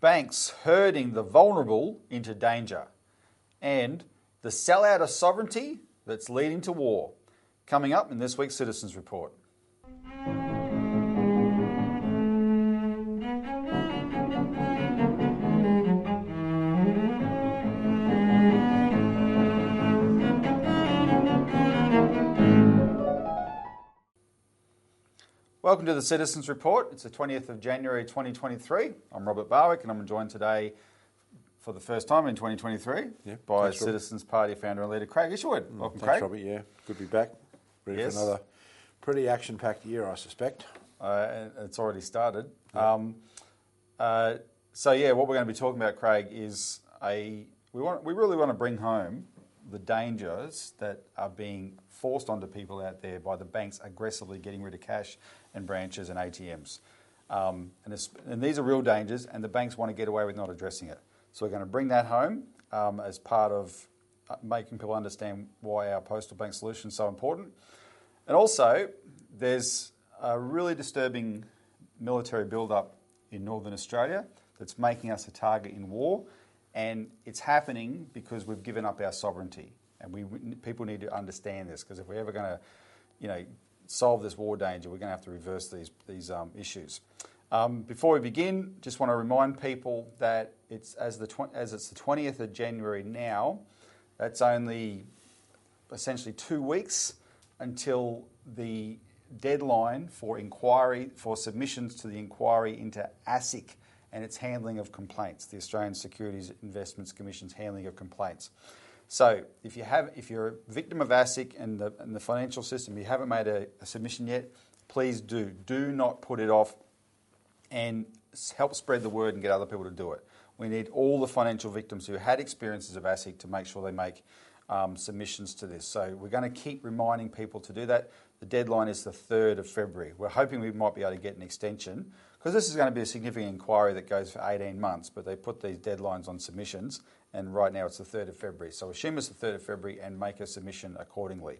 banks herding the vulnerable into danger, and the sellout of sovereignty that's leading to war. Coming up in this week's Citizens Report. Welcome to the Citizens Report. It's the 20th of January 2023. I'm Robert Barwick and I'm joined today for the first time in 2023 Yeah, by thanks. Citizens Party founder and leader Craig Isherwood. Welcome, Thanks, Craig. Robbie. Yeah, good to be back. Ready Yes. for another pretty action-packed year, I suspect. Uh, it's already started. Um, uh, so yeah, what we're going to be talking about, Craig, is a we want we really want to bring home the dangers that are being forced onto people out there by the banks aggressively getting rid of cash and branches and ATMs. Um, and, and these are real dangers, and the banks want to get away with not addressing it. So we're going to bring that home um, as part of uh, making people understand why our postal bank solution is so important. And also, there's a really disturbing military build-up in northern Australia that's making us a target in war, and it's happening because we've given up our sovereignty. And we people need to understand this because if we're ever going to, you know, solve this war danger, we're going to have to reverse these these um, issues. Um, before we begin, just want to remind people that it's as the tw- as it's the twentieth of January now. That's only essentially two weeks until the deadline for inquiry for submissions to the inquiry into ASIC and its handling of complaints, the Australian Securities Investments Commission's handling of complaints. So, if you have, if you're a victim of ASIC and the, and the financial system, you haven't made a, a submission yet, please do. Do not put it off and help spread the word and get other people to do it. We need all the financial victims who had experiences of ASIC to make sure they make um, submissions to this. So we're going to keep reminding people to do that. The deadline is the 3rd of February. We're hoping we might be able to get an extension because this is going to be a significant inquiry that goes for 18 months, but they put these deadlines on submissions and right now it's the 3rd of February. So assume it's the 3rd of February and make a submission accordingly.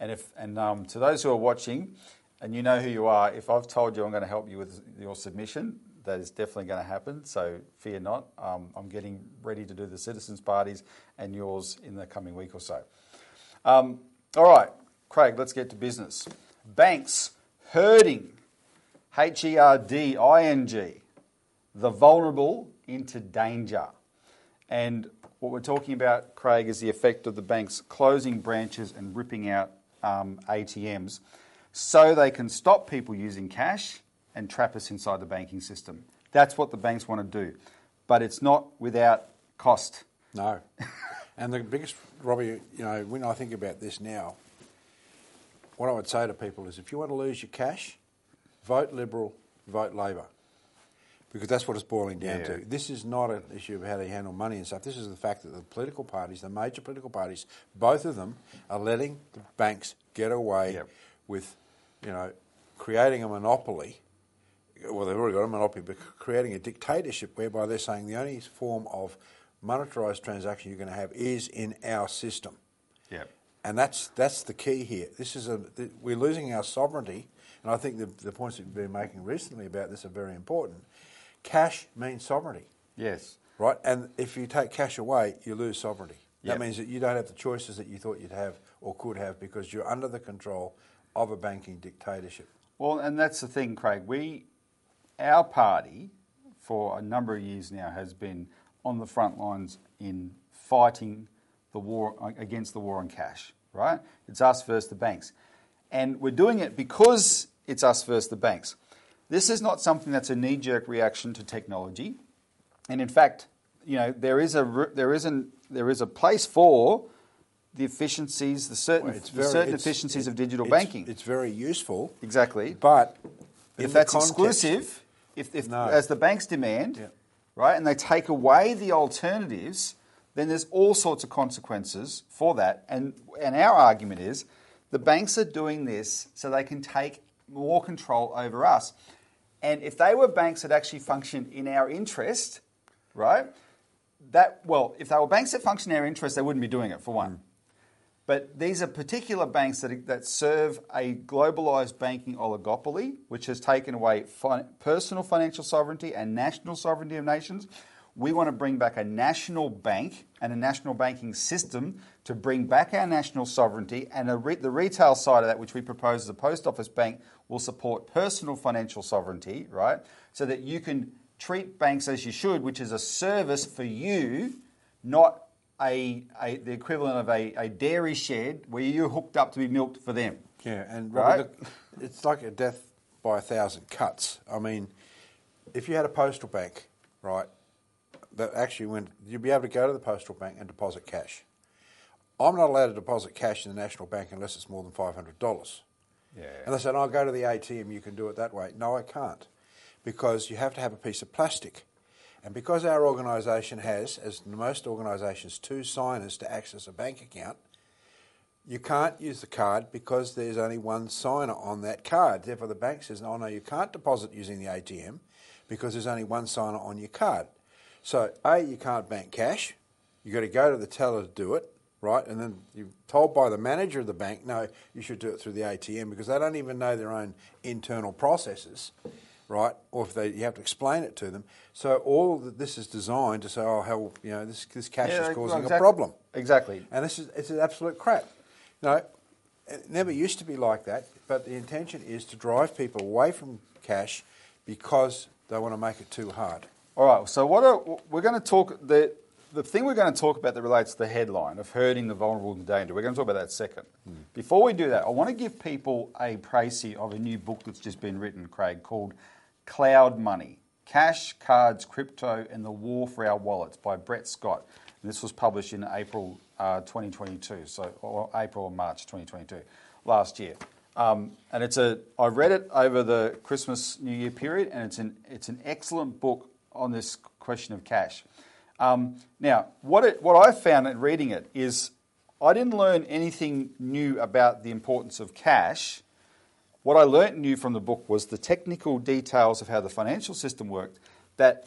And, if, and um, to those who are watching, and you know who you are, if I've told you I'm going to help you with your submission, that is definitely going to happen. So fear not. Um, I'm getting ready to do the citizens' parties and yours in the coming week or so. Um, all right, Craig, let's get to business. Banks herding, H E R D I N G, the vulnerable into danger. And what we're talking about, Craig, is the effect of the banks closing branches and ripping out um, ATMs so they can stop people using cash and trap us inside the banking system. That's what the banks want to do. But it's not without cost. No. and the biggest, Robbie, you know, when I think about this now, what I would say to people is if you want to lose your cash, vote Liberal, vote Labor. Because that's what it's boiling down Yeah. to. This is not an issue of how to handle money and stuff. This is the fact that the political parties, the major political parties, both of them are letting the banks get away Yep. with, you know, creating a monopoly. Well, they've already got a monopoly, but creating a dictatorship whereby they're saying the only form of monetarised transaction you're going to have is in our system. Yeah. And that's that's the key here. This is a th- we're losing our sovereignty, and I think the, the points that you've been making recently about this are very important. Cash means sovereignty, Yes. right? And if you take cash away, you lose sovereignty. Yep. That means that you don't have the choices that you thought you'd have or could have because you're under the control of a banking dictatorship. Well, and that's the thing, Craig. We, our party, for a number of years now, has been on the front lines in fighting the war against the war on cash. Right? It's us versus the banks, and we're doing it because it's us versus the banks. This is not something that's a knee-jerk reaction to technology, and in fact, you know there is a there isn't there is a place for the efficiencies, the certain, Well, it's the certain efficiencies of digital It's- banking. It's very useful, Exactly. but if that's context- exclusive, if, if No. as the banks demand, Yeah. right, and they take away the alternatives, then there's all sorts of consequences for that. And and our argument is the banks are doing this so they can take more control over us. And if they were banks that actually functioned in our interest, right? That well, if they were banks that function in our interest, they wouldn't be doing it for one. Mm. But these are particular banks that, that serve a globalized banking oligopoly, which has taken away fi- personal financial sovereignty and national sovereignty of nations. We want to bring back a national bank and a national banking system to bring back our national sovereignty. And re- the retail side of that, which we propose as a post office bank, will support personal financial sovereignty, right? So that you can treat banks as you should, which is a service for you, not a, a the equivalent of a, a dairy shed where you're hooked up to be milked for them. Yeah, and Right? Robert, the- it's like a death by a thousand cuts. I mean, if you had a postal bank, right, that actually went, you'd be able to go to the postal bank and deposit cash. I'm not allowed to deposit cash in the National Bank unless it's more than $500. Yeah. And they said, I'll go to the ATM, you can do it that way. No, I can't. Because you have to have a piece of plastic. And because our organisation has, as most organisations, two signers to access a bank account, you can't use the card because there's only one signer on that card. Therefore, the bank says, oh, no, you can't deposit using the ATM because there's only one signer on your card. So, A, you can't bank cash. You've got to go to the teller to do it, right? And then you're told by the manager of the bank, no, you should do it through the ATM because they don't even know their own internal processes, right? Or if they, you have to explain it to them. So, all this is designed to say, oh, hell, you know, this, this cash Yeah, is causing exactly- a problem. Exactly. And this is it's an absolute crap. No, it never used to be like that, but the intention is to drive people away from cash because they want to make it too hard. All right. So what are, we're going to talk the the thing we're going to talk about that relates to the headline of hurting the vulnerable and danger. We're going to talk about that second. Before we do that, I want to give people a précis of a new book that's just been written, Craig, called Cloud Money: Cash, Cards, Crypto, and the War for Our Wallets by Brett Scott. And this was published in April uh, 2022, so or April or March 2022, last year. Um, and it's a I read it over the Christmas New Year period, and it's an it's an excellent book on this question of cash. Um, now, what it, what I found in reading it is I didn't learn anything new about the importance of cash. What I learned new from the book was the technical details of how the financial system worked that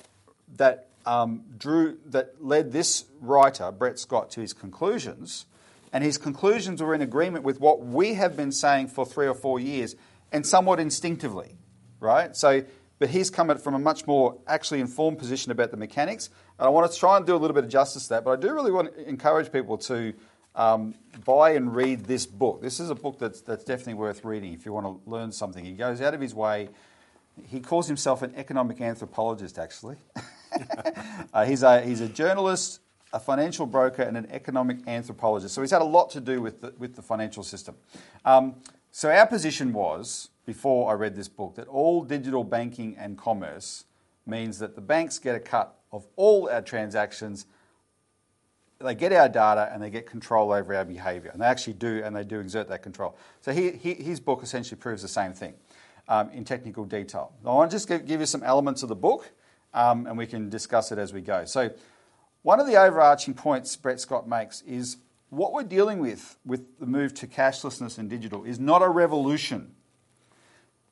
that um, drew that led this writer Brett Scott to his conclusions, and his conclusions were in agreement with what we have been saying for three or four years, and somewhat instinctively, right? So, but he's come from a much more actually informed position about the mechanics, and I want to try and do a little bit of justice to that. But I do really want to encourage people to um, buy and read this book. This is a book that's, that's definitely worth reading if you want to learn something. He goes out of his way. He calls himself an economic anthropologist, actually. uh, he's, a, he's a journalist, a financial broker, and an economic anthropologist. So he's had a lot to do with the, with the financial system. Um, so our position was, before I read this book, that all digital banking and commerce means that the banks get a cut of all our transactions they get our data and they get control over our behaviour. And they actually do, and they do exert that control. So he, he, his book essentially proves the same thing um, in technical detail. I want to just give, give you some elements of the book, um, and we can discuss it as we go. So one of the overarching points Brett Scott makes is what we're dealing with with the move to cashlessness and digital is not a revolution.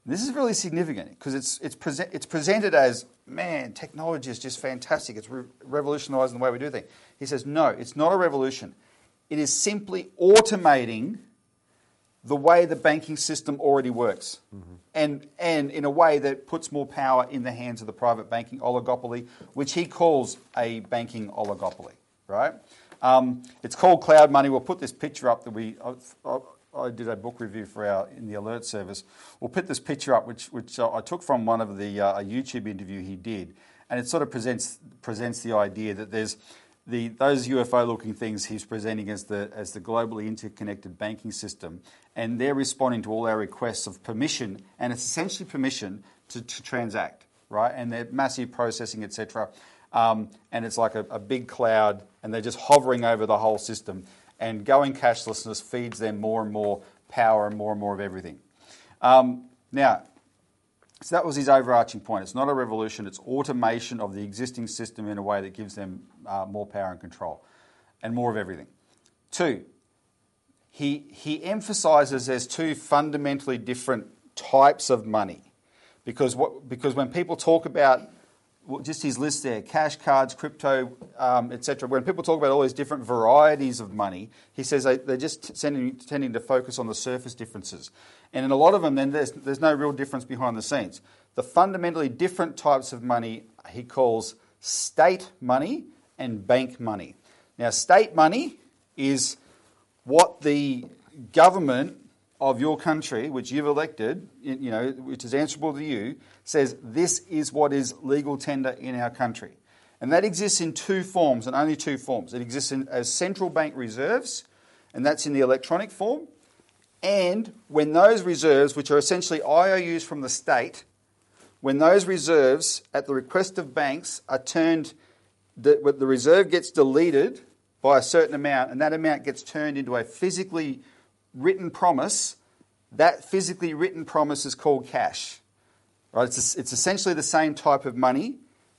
This is really significant because it's, it's, it's presented as, man, technology is just fantastic. It's re- revolutionising the way we do things. He says, no, it's not a revolution. It is simply automating the way the banking system already works. And, and in a way that puts more power in the hands of the private banking oligopoly, which he calls a banking oligopoly, right? Um, it's called Cloud Money. We'll put this picture up that we. I, I, I did a book review for our in the alert service. We'll put this picture up, which which I took from one of the uh, a YouTube interview he did, and it sort of presents presents the idea that there's the those UFO looking things he's presenting as the as the globally interconnected banking system, and they're responding to all our requests of permission, and it's essentially permission to, to transact, right? And they're massive processing, etc. Um, and it's like a, a big cloud, and they're just hovering over the whole system. And going cashlessness feeds them more and more power and more and more of everything. Um, now, so that was his overarching point. It's not a revolution, it's automation of the existing system in a way that gives them uh, more power and control and more of everything. Two, he, he emphasizes there's two fundamentally different types of money. Because, what, because when people talk about just his list there: cash, cards, crypto, um, etc. When people talk about all these different varieties of money, he says they, they're just tending, tending to focus on the surface differences, and in a lot of them, then there's there's no real difference behind the scenes. The fundamentally different types of money he calls state money and bank money. Now, state money is what the government of your country, which you've elected, you know, which is answerable to you, says this is what is legal tender in our country. And that exists in two forms, and only two forms. It exists in, as central bank reserves, and that's in the electronic form. And when those reserves, which are essentially IOUs from the state, when those reserves, at the request of banks, are turned, the, the reserve gets deleted by a certain amount, and that amount gets turned into a physically written promise, that physically written promise is called cash. Right? It's, it's essentially the same type of money,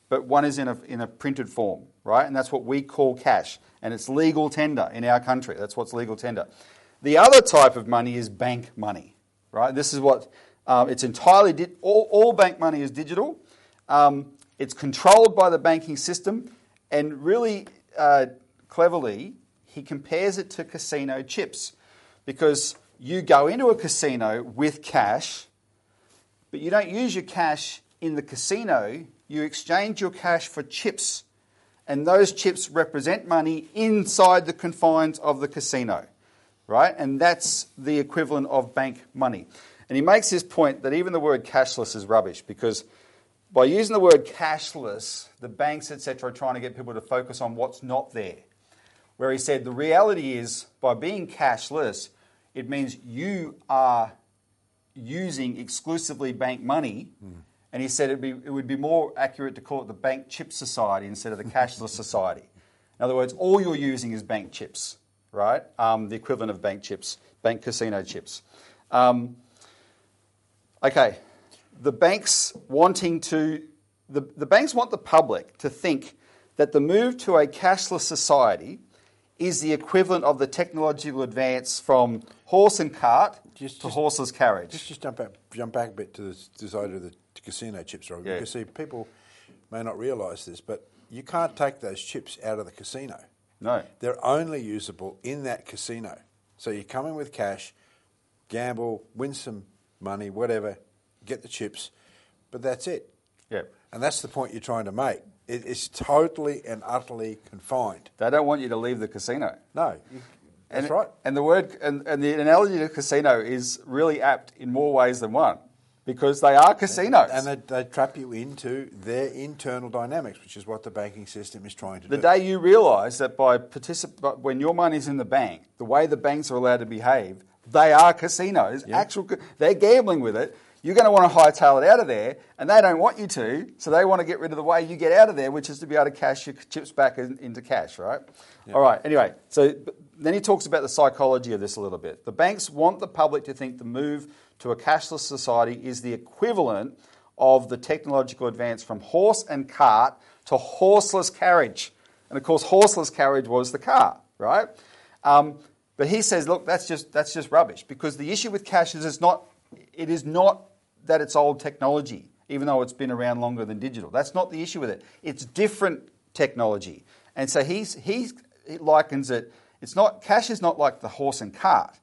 but one is in a, in a printed form, right? And that's what we call cash. And it's legal tender in our country. That's what's legal tender. The other type of money is bank money, right? This is what um, it's entirely, di- all, all bank money is digital. Um, it's controlled by the banking system, and really uh, cleverly, he compares it to casino chips because you go into a casino with cash, but you don't use your cash in the casino, you exchange your cash for chips. And those chips represent money inside the confines of the casino, right? And that's the equivalent of bank money. And he makes this point that even the word cashless is rubbish because by using the word cashless, the banks, etc., are trying to get people to focus on what's not there. Where he said the reality is by being cashless, it means you are using exclusively bank money. Mm. And he said it'd be, it would be more accurate to call it the bank chip society instead of the cashless society. In other words, all you're using is bank chips, right? Um, the equivalent of bank chips, bank casino chips. Um, okay, the banks wanting to, the, the banks want the public to think that the move to a cashless society is the equivalent of the technological advance from horse and cart just, to just, horseless carriage. Just, just jump back, jump back a bit to the, the side of the casino chips, Rob. Yeah. Because see, people may not realise this, but you can't take those chips out of the casino. No, they're only usable in that casino. So you come in with cash, gamble, win some money, whatever, get the chips, but that's it. Yeah, and that's the point you're trying to make. It is totally and utterly confined. They don't want you to leave the casino. No, that's and, right. And the word and, and the analogy to casino is really apt in more ways than one because they are casinos. And they, they, trap you into their internal dynamics, which is what the banking system is trying to the do. The day you realise that by particip- when your money's in the bank, the way the banks are allowed to behave, they are casinos. Actual, they're gambling with it. You're going to want to hightail it out of there, and they don't want you to, so they want to get rid of the way you get out of there, which is to be able to cash your chips back in, into cash, right? All right, anyway, so then he talks about the psychology of this a little bit. The banks want the public to think the move to a cashless society is the equivalent of the technological advance from horse and cart to horseless carriage. And of course, horseless carriage was the car, right? Um, but he says, look, that's just, that's just rubbish because the issue with cash is it's not, it is not that it's old technology, even though it's been around longer than digital. That's not the issue with it. It's different technology. And so he's, he likens it, it's not, cash is not like the horse and cart.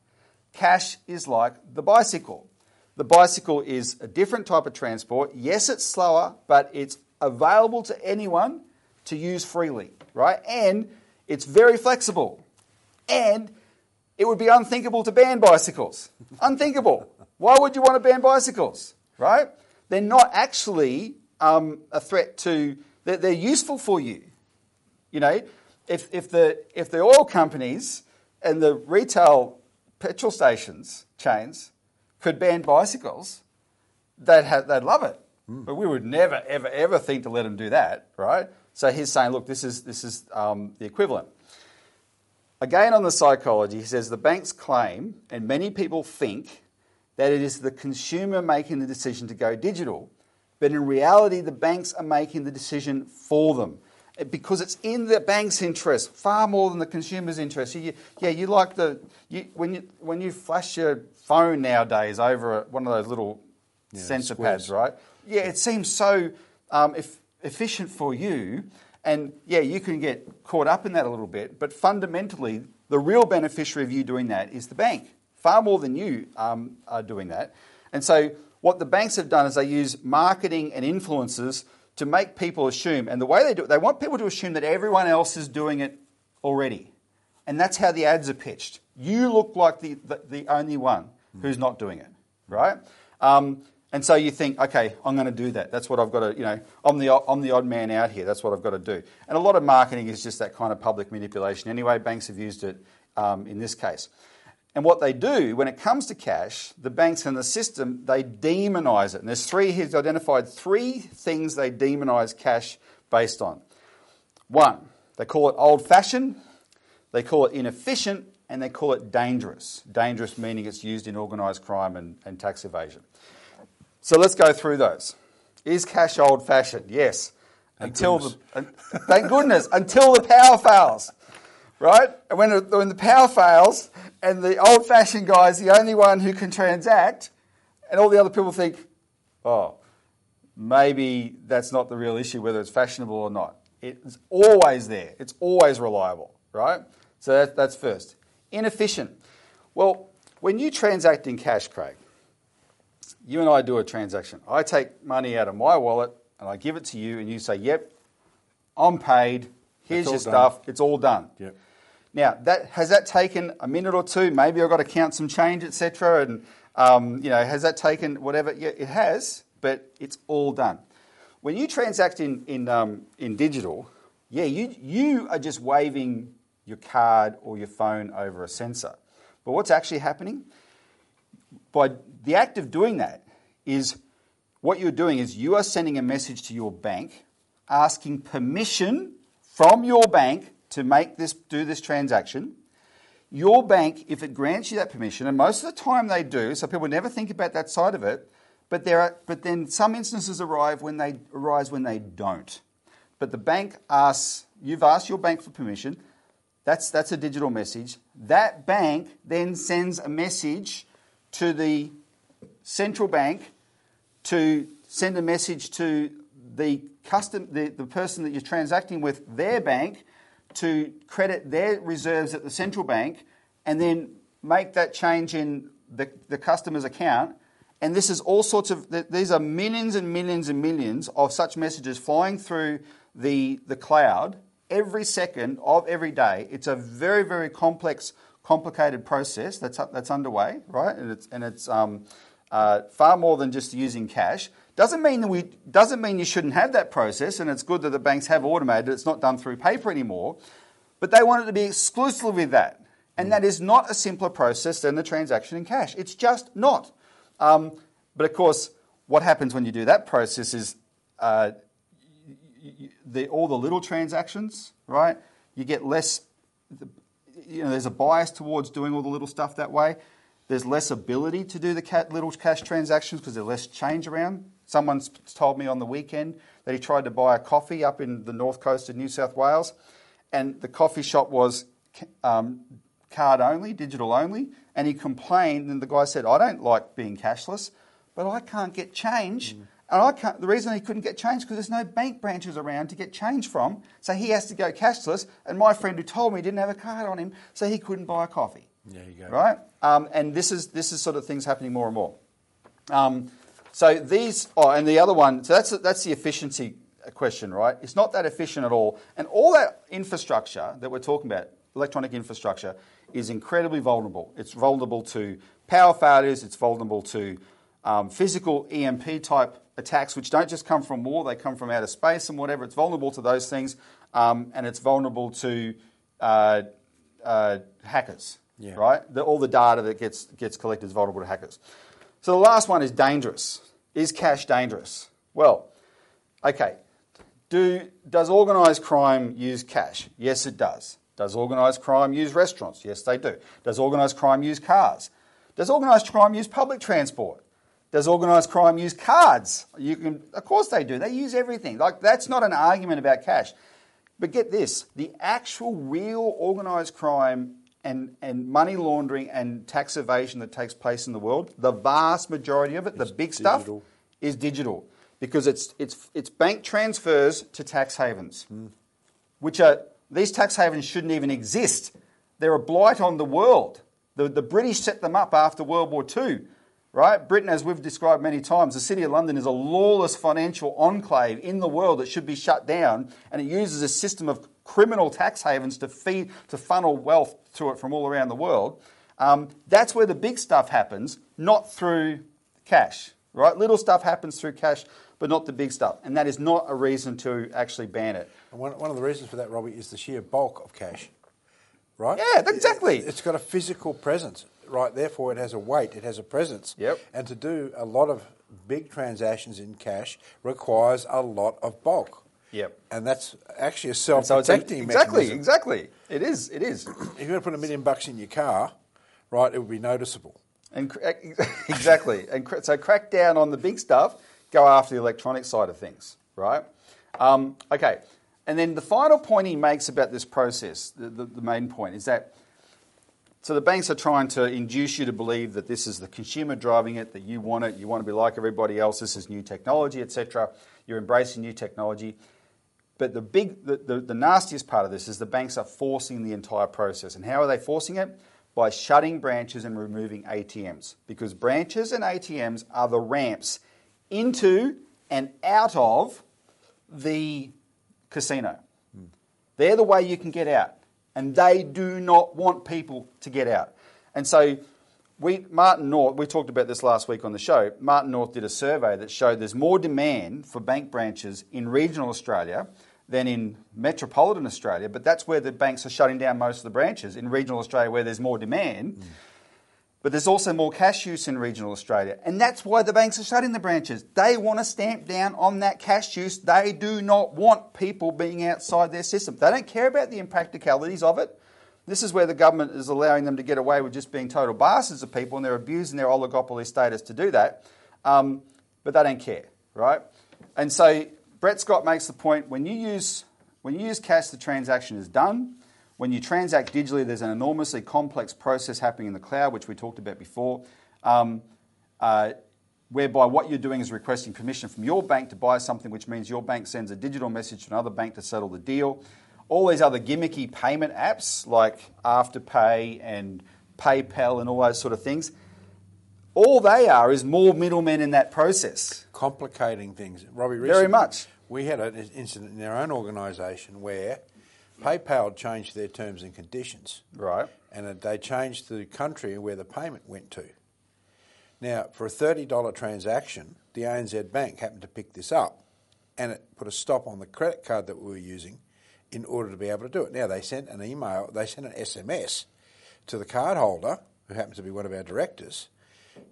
Cash is like the bicycle. The bicycle is a different type of transport. Yes, it's slower, but it's available to anyone to use freely, right? And it's very flexible. And it would be unthinkable to ban bicycles. unthinkable. Why would you want to ban bicycles, right? They're not actually um, a threat to, they're, they're, useful for you. You know, if, if, the, if the oil companies and the retail petrol stations chains could ban bicycles, they'd, have, they'd love it. Mm. But we would never, ever, ever think to let them do that, right? So he's saying, look, this is, this is um, the equivalent. Again, on the psychology, he says the banks claim, and many people think, that it is the consumer making the decision to go digital. But in reality, the banks are making the decision for them because it's in the bank's interest far more than the consumer's interest. You, yeah, you like the you, when you when you flash your phone nowadays over one of those little yeah, sensor squares. pads, right? Yeah, it seems so. Um, if efficient for you. And yeah, you can get caught up in that a little bit, but fundamentally, the real beneficiary of you doing that is the bank, far more than you um, are doing that. And so, what the banks have done is they use marketing and influences to make people assume, and the way they do it, they want people to assume that everyone else is doing it already. And that's how the ads are pitched. You look like the, the, the only one who's not doing it, right? Um, and so you think, okay, I'm going to do that. That's what I've got to, you know, I'm the, I'm the odd man out here. That's what I've got to do. And a lot of marketing is just that kind of public manipulation anyway. Banks have used it um, in this case. And what they do when it comes to cash, the banks and the system, they demonize it. And there's three, he's identified three things they demonize cash based on. One, they call it old fashioned, they call it inefficient, and they call it dangerous. Dangerous meaning it's used in organised crime and, and tax evasion. So let's go through those. Is cash old fashioned? Yes. Thank until goodness. the thank goodness until the power fails, right? And when when the power fails and the old fashioned guy is the only one who can transact, and all the other people think, oh, maybe that's not the real issue whether it's fashionable or not. It's always there. It's always reliable, right? So that, that's first. Inefficient. Well, when you transact in cash, Craig, you and I do a transaction. I take money out of my wallet and I give it to you, and you say, "Yep, I'm paid. Here's your done." stuff. It's all done." Yep. Now, that has that taken a minute or two? Maybe I've got to count some change, etc. And um, you know, has that taken whatever? Yeah, it has, but it's all done. When you transact in in um, in digital, yeah, you you are just waving your card or your phone over a sensor. But what's actually happening? By the act of doing that is what you're doing is you are sending a message to your bank asking permission from your bank to make this do this transaction. Your bank, if it grants you that permission, and most of the time they do, so people never think about that side of it, but there are but then some instances arrive when they arise when they don't. But the bank asks you've asked your bank for permission. That's that's a digital message. That bank then sends a message to the central bank to send a message to the custom the, the person that you're transacting with their bank to credit their reserves at the central bank and then make that change in the, the customer's account. And this is all sorts of these are millions and millions and millions of such messages flying through the the cloud every second of every day. It's a very very complex complicated process that's that's underway right? And it's and it's um, uh, far more than just using cash. Doesn't mean that we doesn't mean you shouldn't have that process, and it's good that the banks have automated. it. It's not done through paper anymore, but they want it to be exclusively that, and that is not a simpler process than the transaction in cash. It's just not. Um, but of course, what happens when you do that process is uh, the, all the little transactions, right? You get less. You know, there's a bias towards doing all the little stuff that way. There's less ability to do the little cash transactions because there's less change around. Someone's told me on the weekend that he tried to buy a coffee up in the north coast of New South Wales, and the coffee shop was um, card only, digital only, and he complained. And the guy said, "I don't like being cashless, but I can't get change." And I can't, the reason he couldn't get change because there's no bank branches around to get change from, so he has to go cashless. And my friend who told me didn't have a card on him, so he couldn't buy a coffee. There you go. Right? Um, and this is this is sort of things happening more and more. Um, so these, oh, and the other one, so that's that's the efficiency question, right? It's not that efficient at all, and all that infrastructure that we're talking about, electronic infrastructure, is incredibly vulnerable. It's vulnerable to power failures. It's vulnerable to um, physical EMP type attacks, which don't just come from war; they come from outer space and whatever. It's vulnerable to those things, um, and it's vulnerable to uh, uh, hackers. Yeah. Right? The, all the data that gets gets collected is vulnerable to hackers. So the last one is dangerous. Is cash dangerous? Well, okay. Do, does organised crime use cash? Yes, it does. Does organised crime use restaurants? Yes, they do. Does organised crime use cars? Does organised crime use public transport? Does organised crime use cards? You can, of course they do. They use everything. Like that's not an argument about cash. But get this: the actual, real organised crime and, and money laundering and tax evasion that takes place in the world, the vast majority of it, the big stuff, is digital. because it's, it's, it's bank transfers to tax havens, hmm. which are, these tax havens shouldn't even exist. They're a blight on the world. The, the British set them up after World War II, right? Britain, as we've described many times, the City of London is a lawless financial enclave in the world that should be shut down, and it uses a system of criminal tax havens to feed, to funnel wealth to it from all around the world. Um, that's where the big stuff happens, not through cash, right? Little stuff happens through cash, but not the big stuff, and that is not a reason to actually ban it. And one, one of the reasons for that, Robbie, is the sheer bulk of cash, right? Yeah, exactly. It, has got a physical presence, right? Therefore, it has a weight, it has a presence. Yep. And to do a lot of big transactions in cash requires a lot of bulk. Yep. And that's actually a So self-protecting exactly, mechanism. exactly. It is, it is. If you're going to put a million bucks in your car, right, it would be noticeable. And exactly. And so crack down on the big stuff, go after the electronic side of things, right? Um, okay. And then the final point he makes about this process, the, the, the main point, is that so the banks are trying to induce you to believe that this is the consumer driving it, that you want it, you want to be like everybody else, this is new technology, etc. You're embracing new technology. But the big, the, the, the nastiest part of this is the banks are forcing the entire process. And how are they forcing it? By shutting branches and removing ATMs. Because branches and ATMs are the ramps into and out of the casino. They're the way you can get out. And they do not want people to get out. And so we, Martin North, we talked about this last week on the show. Martin North did a survey that showed there's more demand for bank branches in regional Australia than in metropolitan Australia, but that's where the banks are shutting down most of the branches in regional Australia where there's more demand. But there's also more cash use in regional Australia. And that's why the banks are shutting the branches. They want to stamp down on that cash use. They do not want people being outside their system. They don't care about the impracticalities of it. This is where the government is allowing them to get away with just being total bastards of people and they're abusing their oligopoly status to do that. Um, but they don't care, right? And so Brett Scott makes the point when you use when you use cash, the transaction is done. When you transact digitally, there's an enormously complex process happening in the cloud, which we talked about before, um, uh, whereby what you're doing is requesting permission from your bank to buy something, which means your bank sends a digital message to another bank to settle the deal. All these other gimmicky payment apps like Afterpay and PayPal and all those sort of things, all they are is more middlemen in that process. Complicating things. Robbie, Very much. We had an incident in our own organisation where PayPal changed their terms and conditions. Right. and they changed the country where the payment went to. Now, for a $30 transaction, the ANZ Bank happened to pick this up and it put a stop on the credit card that we were using in order to be able to do it. Now, they sent an email, they sent an SMS to the cardholder, who happens to be one of our directors,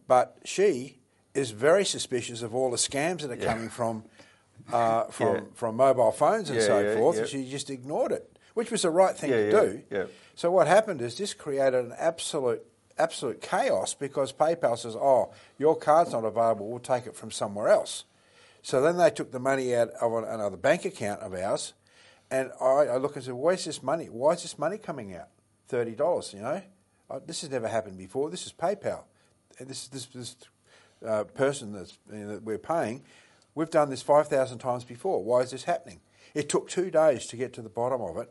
but she is very suspicious of all the scams that are coming from. Uh, from Yeah. from mobile phones and Yeah, so yeah, forth, yeah. and she just ignored it, which was the right thing Yeah, to yeah, do. yeah. So what happened is this created an absolute absolute chaos because PayPal says, "Oh, your card's not available. We'll take it from somewhere else." So then they took the money out of another bank account of ours, and I, I look and say, "Where's this money? Why is this money coming out? Thirty dollars? You know, this has never happened before. This is PayPal, this this this uh, person that's you know, that we're paying." We've done this 5,000 times before. Why is this happening? It took two days to get to the bottom of it,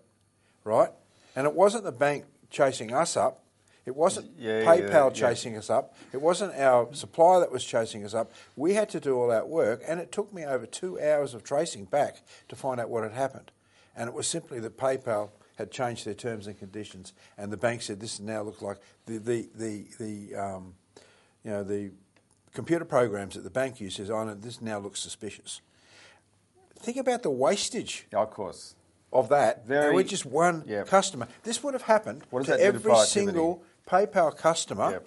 right? And it wasn't the bank chasing us up. It wasn't Yeah, yeah, PayPal yeah. chasing us up. It wasn't our supplier that was chasing us up. We had to do all that work, and it took me over two hours of tracing back to find out what had happened. And it was simply that PayPal had changed their terms and conditions, and the bank said this now looks like the the the, the um, you know the computer programs that the bank uses. Oh, no, this now looks suspicious. Think about the wastage Yeah, of course. of that. Very- and we're just one Yep. customer. This would have happened What to every single PayPal customer Yep.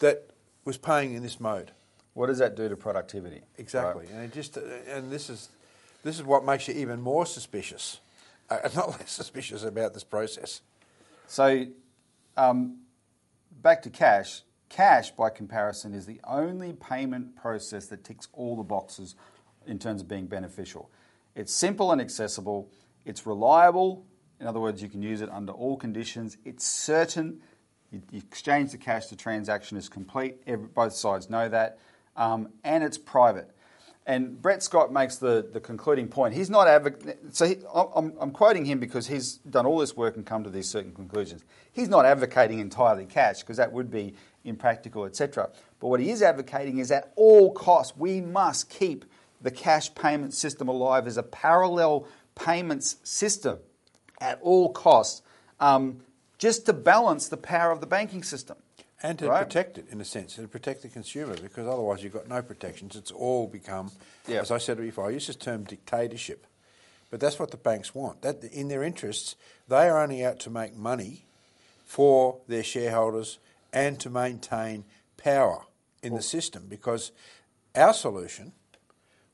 that was paying in this mode. What does that do to productivity? Exactly, Right? and it just uh, and this is this is what makes you even more suspicious, uh, not less suspicious about this process. So, um, back to cash. Cash, by comparison, is the only payment process that ticks all the boxes in terms of being beneficial. It's simple and accessible. It's reliable. In other words, you can use it under all conditions. It's certain. You, exchange the cash, the transaction is complete. Every, both sides know that. Um, and it's private. And Brett Scott makes the, the concluding point. He's not advoc- so he, I'm, I'm quoting him because he's done all this work and come to these certain conclusions. He's not advocating entirely cash because that would be impractical, etc. But what he is advocating is at all costs we must keep the cash payment system alive as a parallel payments system at all costs, um, just to balance the power of the banking system. And to Right. protect it, in a sense, to protect the consumer, because otherwise you've got no protections. It's all become, Yeah. as I said before, I use this term dictatorship. But that's what the banks want. That in their interests, they are only out to make money for their shareholders and to maintain power in the system. Because our solution,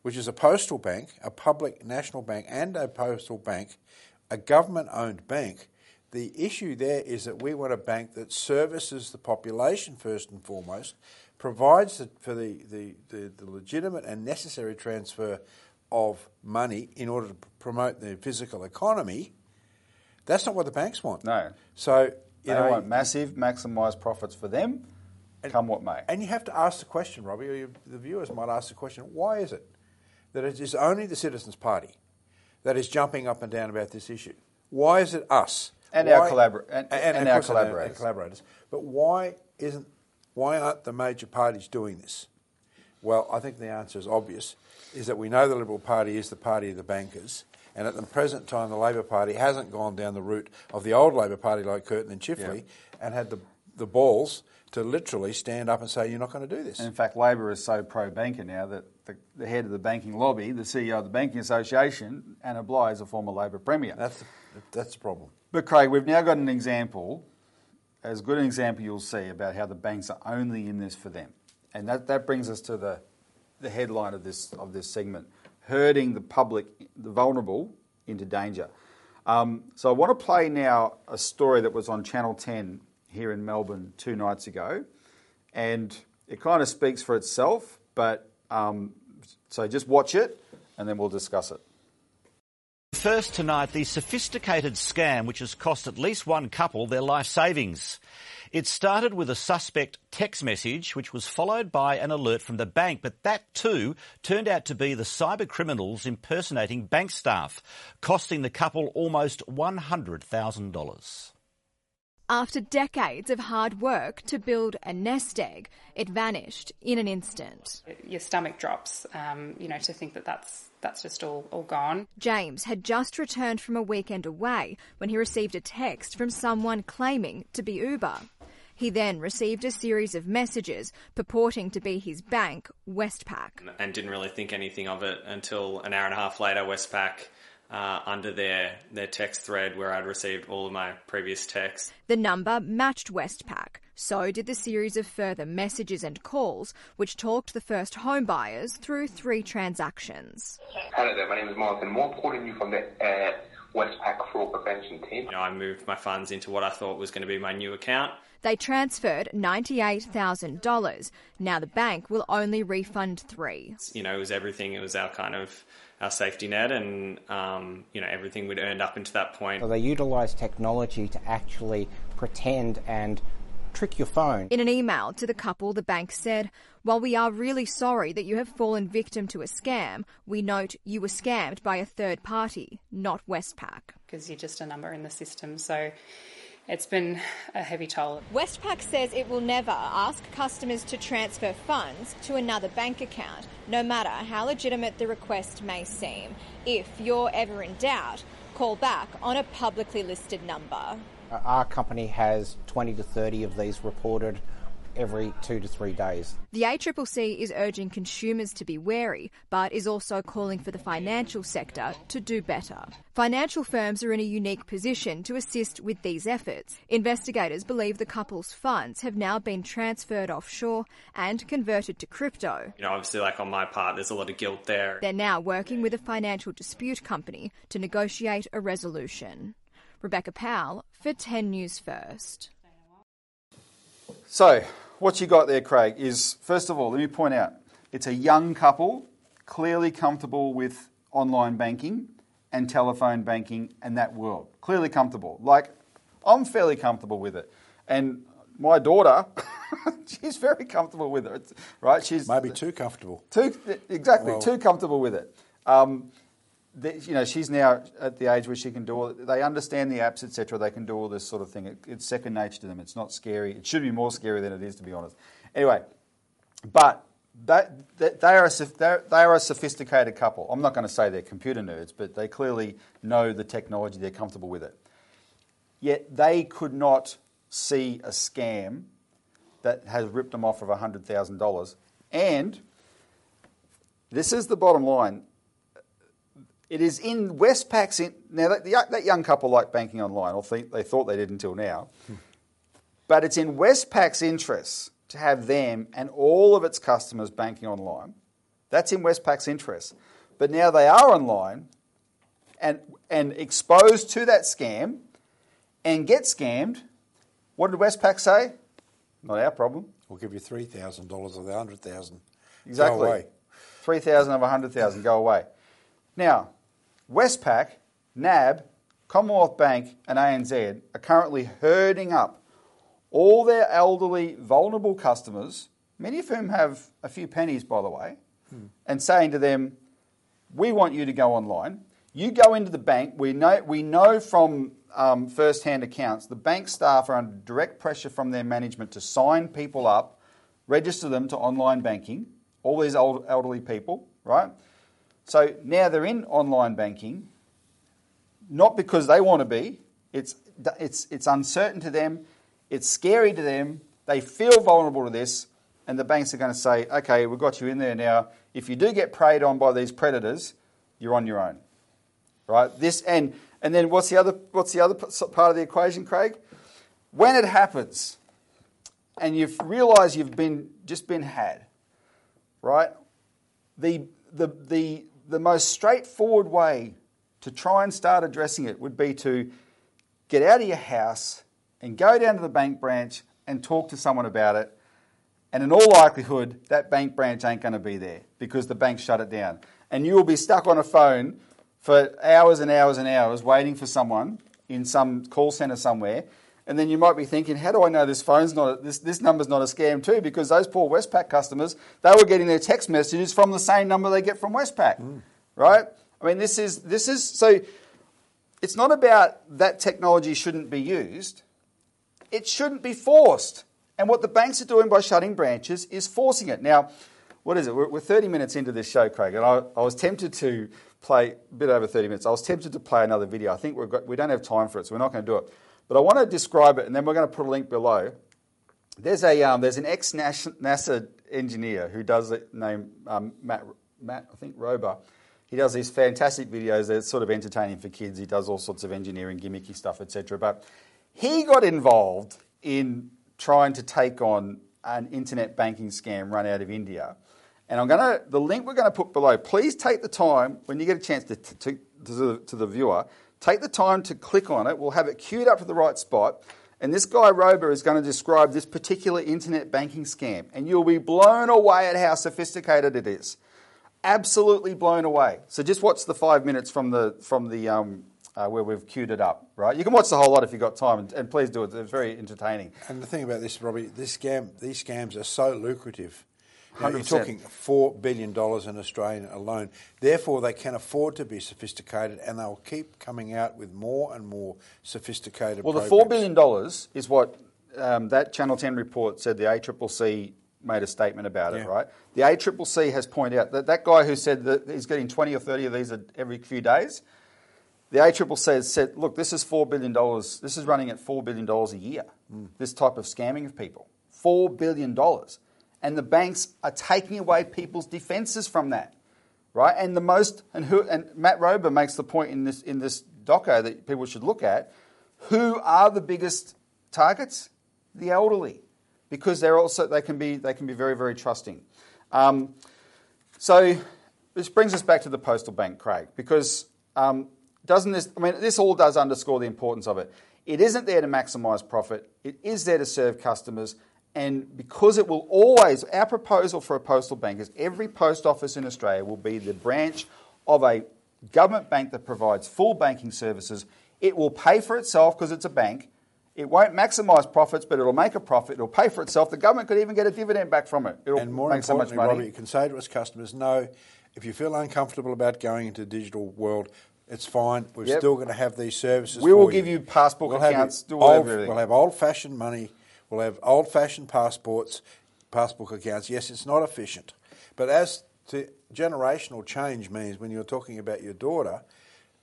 which is a postal bank, a public national bank, and a postal bank, a government-owned bank. The issue there is that we want a bank that services the population first and foremost, provides the, for the, the, the, the legitimate and necessary transfer of money in order to promote the physical economy. That's not what the banks want. No. So you They know, want massive, maximised profits for them, come what may. and you have to ask the question, Robbie, or you, the viewers might ask the question: Why is it that it is only the Citizens Party that is jumping up and down about this issue? Why is it us And our Why- collabor- and- and of our collaborators. collaborators? But why isn't why aren't the major parties doing this? Well, I think the answer is obvious: is that we know the Liberal Party is the party of the bankers. And at the present time, the Labor Party hasn't gone down the route of the old Labor Party like Curtin and Chifley and had the, the balls to literally stand up and say, you're not going to do this. And in fact, Labor is so pro banker now that the, the head of the banking lobby, the CEO of the Banking Association, Anna Bligh, is a former Labor Premier. That's the, that's the problem. But Craig, we've now got an example, as good an example you'll see, about how the banks are only in this for them. And that, that brings us to the, the headline of this, of this segment herding the public, the vulnerable, into danger. Um, so I want to play now a story that was on Channel 10 here in Melbourne two nights ago. And it kind of speaks for itself, but um, so just watch it and then we'll discuss it. First tonight, the sophisticated scam which has cost at least one couple their life savings. It started with a suspect text message which was followed by an alert from the bank, but that too turned out to be the cyber criminals impersonating bank staff, costing the couple almost $100,000. After decades of hard work to build a nest egg, it vanished in an instant. your stomach drops, um, you know, to think that that's that's just all, all gone. James had just returned from a weekend away when he received a text from someone claiming to be Uber. He then received a series of messages purporting to be his bank, Westpac. and didn't really think anything of it until an hour and a half later, Westpac, uh, under their, their text thread where I'd received all of my previous texts, The number matched Westpac. So did the series of further messages and calls, which talked the first home buyers through three transactions. Hello there, my name is Martin Moore, calling you from the uh, Westpac Fraud Prevention team. you know, I moved my funds into what I thought was going to be my new account. They transferred $98,000. Now the bank will only refund three. You know, it was everything. It was our kind of our safety net, and um, you know everything we'd earned up into that point. So they utilise technology to actually pretend and trick your phone. In an email to the couple, the bank said, While we are really sorry that you have fallen victim to a scam, we note you were scammed by a third party, not Westpac. because you're just a number in the system. So it's been a heavy toll. Westpac says it will never ask customers to transfer funds to another bank account, no matter how legitimate the request may seem. If you're ever in doubt, call back on a publicly listed number. Our company has 20 to 30 of these reported every two to three days. The ACCC is urging consumers to be wary, but is also calling for the financial sector to do better. Financial firms are in a unique position to assist with these efforts. Investigators believe the couple's funds have now been transferred offshore and converted to crypto. You know, obviously, like on my part, there's a lot of guilt there. They're now working with a financial dispute company to negotiate a resolution. Rebecca Powell for 10 News First. So, what you got there, Craig, is first of all, let me point out it's a young couple, clearly comfortable with online banking and telephone banking and that world. Clearly comfortable. Like, I'm fairly comfortable with it. And my daughter she's very comfortable with it, right? She's Maybe too comfortable. too exactly Well- too comfortable with it. Um, the, you know, she's now at the age where she can do all. They understand the apps, etc. They can do all this sort of thing. It, it's second nature to them. It's not scary. It should be more scary than it is, to be honest. Anyway, but that, that they are a, they are a sophisticated couple. I'm not going to say they're computer nerds, but they clearly know the technology. They're comfortable with it. Yet they could not see a scam that has ripped them off of $100,000. And this is the bottom line. It is in Westpac's. In, now, that, the, that young couple like banking online, or think, they thought they did until now. But it's in Westpac's interest to have them and all of its customers banking online. That's in Westpac's interest. But now they are online and, and exposed to that scam and get scammed. What did Westpac say? Not our problem. We'll give you three thousand dollars of the hundred thousand. Exactly. Go away. 3,000 of 100,000 go away. Now, Westpac, NAB, Commonwealth Bank, and ANZ are currently herding up all their elderly, vulnerable customers, many of whom have a few pennies, by the way, and saying to them, we want you to go online. You go into the bank. We know, we know from um, first hand accounts the bank staff are under direct pressure from their management to sign people up, register them to online banking, all these old, elderly people, right? So now they're in online banking, not because they want to be, it's, it's, it's uncertain to them, it's scary to them, they feel vulnerable to this, and the banks are going to say, okay, we've got you in there now. If you do get preyed on by these predators, you're on your own, right? This and and then what's the other what's the other part of the equation, Craig? When it happens, and you've realised you've been just been had, right? The the the the most straightforward way to try and start addressing it would be to get out of your house and go down to the bank branch and talk to someone about it. And in all likelihood, that bank branch ain't going to be there because the bank shut it down. And you will be stuck on a phone for hours and hours and hours waiting for someone in some call centre somewhere. And then you might be thinking, how do I know this phone's not a, this this number's not a scam too? Because those poor Westpac customers, they were getting their text messages from the same number they get from Westpac, hmm. right? I mean, this is this is so. It's not about that technology shouldn't be used. It shouldn't be forced. And what the banks are doing by shutting branches is forcing it. Now, what is it? We're, we're 30 minutes into this show, Craig, and I, I was tempted to play a bit over 30 minutes. I was tempted to play another video. I think we've got, we don't have time for it, so we're not going to do it. But I want to describe it, and then we're going to put a link below. There's a um, there's an ex NASA engineer who does it named um, Matt Matt I think Rober. He does these fantastic videos. They're sort of entertaining for kids. He does all sorts of engineering gimmicky stuff, etc. But he got involved in trying to take on an internet banking scam run out of India. And I'm going to the link we're going to put below. Please take the time when you get a chance to, to, to, the, to the viewer. Take the time to click on it. We'll have it queued up to the right spot. And this guy Rober is going to describe this particular internet banking scam, and you'll be blown away at how sophisticated it is. Absolutely blown away. So just watch the five minutes from the from the um, uh, where we've queued it up. Right, you can watch the whole lot if you've got time, and, and please do it. It's very entertaining. And the thing about this, Robbie, this scam, these scams are so lucrative. You're talking four billion dollars in Australia alone. Therefore, they can afford to be sophisticated, and they'll keep coming out with more and more sophisticated. Well, the four billion dollars is what um, that Channel Ten report said. The ACCC made a statement about Yeah. it, right? The ACCC has pointed out that that guy who said that he's getting twenty or thirty of these every few days. The ACCC has said, look, this is four billion dollars. This is running at four billion dollars a year. This type of scamming of people, four billion dollars, and the banks are taking away people's defences from that, right? And the most and who and Matt Rober makes the point in this in this doco that people should look at. Who are the biggest targets? The elderly, because they're also they can be they can be very very trusting. Um, so this brings us back to the postal bank, Craig, because um, doesn't this? I mean, this all does underscore the importance of it. It isn't there to maximise profit. It is there to serve customers, and because it will always, our proposal for a postal bank is every post office in Australia will be the branch of a government bank that provides full banking services. It will pay for itself because it's a bank. It won't maximise profits, but it'll make a profit. It'll pay for itself. The government could even get a dividend back from it. It'll and more make so much importantly, money. Robbie, you can say to its customers, no, if you feel uncomfortable about going into the digital world, it's fine. We're Yep. still going to have these services. We will give you passport We'll accounts, all old- We'll have old-fashioned money. We'll have old-fashioned passports, passport accounts. Yes, it's not efficient, but as to generational change means when you're talking about your daughter,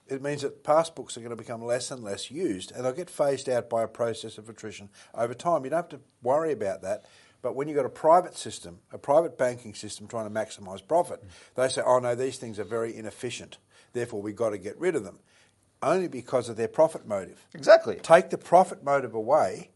it means that passbooks are going to become less and less used, and they'll get phased out by a process of attrition over time. You don't have to worry about that. But when you've got a private system, a private banking system trying to maximise profit, they say, oh no, these things are very inefficient. Therefore, we've got to get rid of them. Only because of their profit motive. Exactly. Take the profit motive away,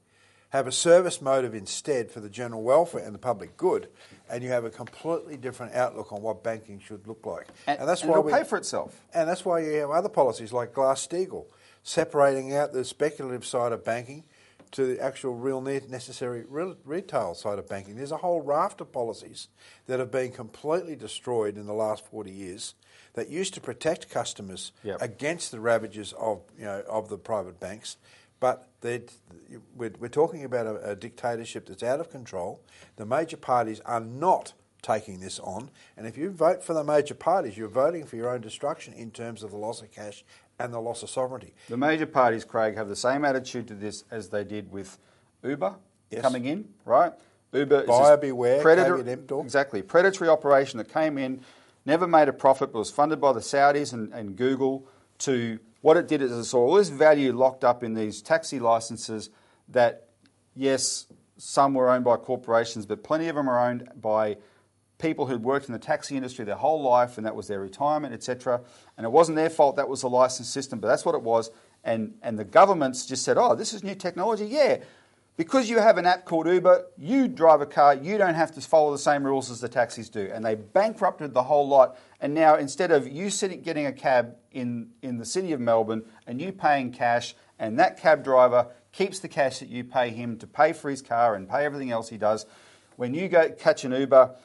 have a service motive instead for the general welfare and the public good, and you have a completely different outlook on what banking should look like. And- that's and why it'll we pay for itself. And that's why you have other policies like Glass-Steagall, separating out the speculative side of banking to the actual real ne- necessary real retail side of banking. There's a whole raft of policies that have been completely destroyed in the last 40 years that used to protect customers Yep. against the ravages of you know of the private banks. But we're, we're talking about a, a dictatorship that's out of control. The major parties are not taking this on, and if you vote for the major parties, you're voting for your own destruction in terms of the loss of cash and the loss of sovereignty. The major parties, Craig, have the same attitude to this as they did with Uber Yes. coming in, right? Uber Buyer is beware, predator, exactly predatory operation that came in, never made a profit, but was funded by the Saudis and, and Google. To what it did is it saw all this value locked up in these taxi licenses that, yes, some were owned by corporations, but plenty of them are owned by people who'd worked in the taxi industry their whole life and that was their retirement, etc. And it wasn't their fault, that was the license system, but that's what it was. And, and the governments just said, oh, this is new technology. Yeah, because you have an app called Uber, you drive a car, you don't have to follow the same rules as the taxis do. And they bankrupted the whole lot. And now instead of you sitting, getting a cab in, in the city of Melbourne and you paying cash, and that cab driver keeps the cash that you pay him to pay for his car and pay everything else he does, when you go catch an Uber,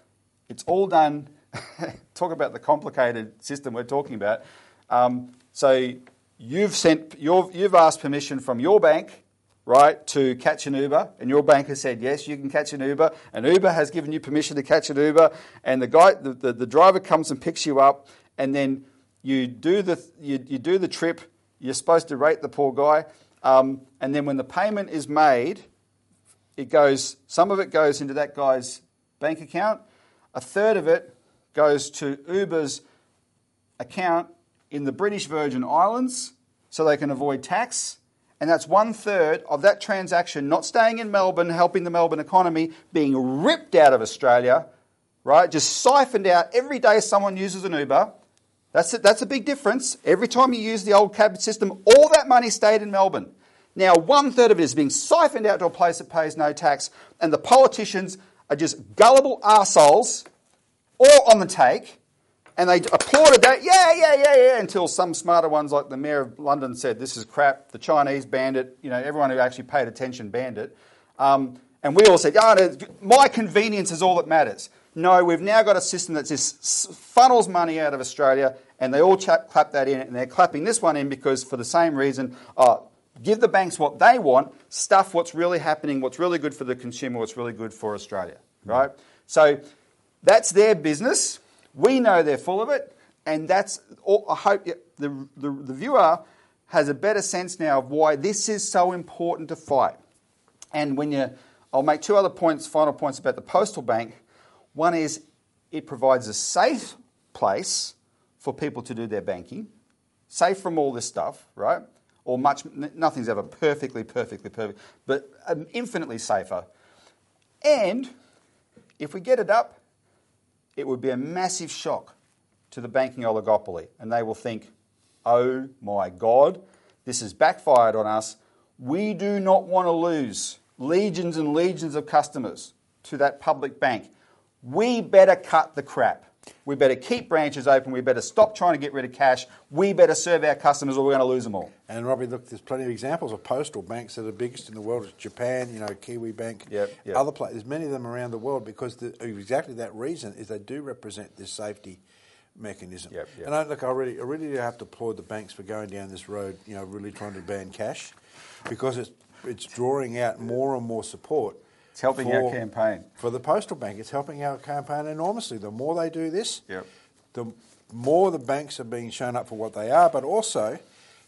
it's all done. Talk about the complicated system we're talking about. Um, so you've sent, you've, you've asked permission from your bank, right, to catch an Uber, and your bank has said yes, you can catch an Uber, and Uber has given you permission to catch an Uber, and the guy, the, the, the driver comes and picks you up, and then you do the you, you do the trip. You're supposed to rate the poor guy, um, and then when the payment is made, it goes. Some of it goes into that guy's bank account. A third of it goes to Uber's account in the British Virgin Islands so they can avoid tax. And that's one third of that transaction not staying in Melbourne, helping the Melbourne economy, being ripped out of Australia, right? Just siphoned out every day someone uses an Uber. That's a, that's a big difference. Every time you use the old cab system, all that money stayed in Melbourne. Now, one third of it is being siphoned out to a place that pays no tax, and the politicians are just gullible arseholes, all on the take, and they applauded that, yeah, yeah, yeah, yeah, until some smarter ones like the mayor of London said, this is crap, the Chinese banned it, you know, everyone who actually paid attention banned it. Um, and we all said, oh, no, my convenience is all that matters. No, we've now got a system that just funnels money out of Australia, and they all chap, clap that in, and they're clapping this one in because for the same reason, oh, give the banks what they want, stuff what's really happening, what's really good for the consumer, what's really good for Australia, right? So that's their business. We know they're full of it, and that's. All, I hope the, the, the viewer has a better sense now of why this is so important to fight. And when you, I'll make two other points, final points about the postal bank. One is it provides a safe place for people to do their banking, safe from all this stuff, right? Or much, nothing's ever perfectly, perfectly perfect, but um, infinitely safer. And if we get it up, it would be a massive shock to the banking oligopoly. And they will think, oh my God, this has backfired on us. We do not want to lose legions and legions of customers to that public bank. We better cut the crap. We better keep branches open. We better stop trying to get rid of cash. We better serve our customers or we're going to lose them all. And Robbie, look, there's plenty of examples of postal banks that are biggest in the world. It's Japan, you know, Kiwibank, Yep, yep. other places. There's many of them around the world because the, exactly that reason is they do represent this safety mechanism. Yep. And I, look, I really, I really have to applaud the banks for going down this road. You know, really trying to ban cash because it's it's drawing out more and more support. It's helping our campaign. For the postal bank, it's helping our campaign enormously. The more they do this, Yep. the more the banks are being shown up for what they are, but also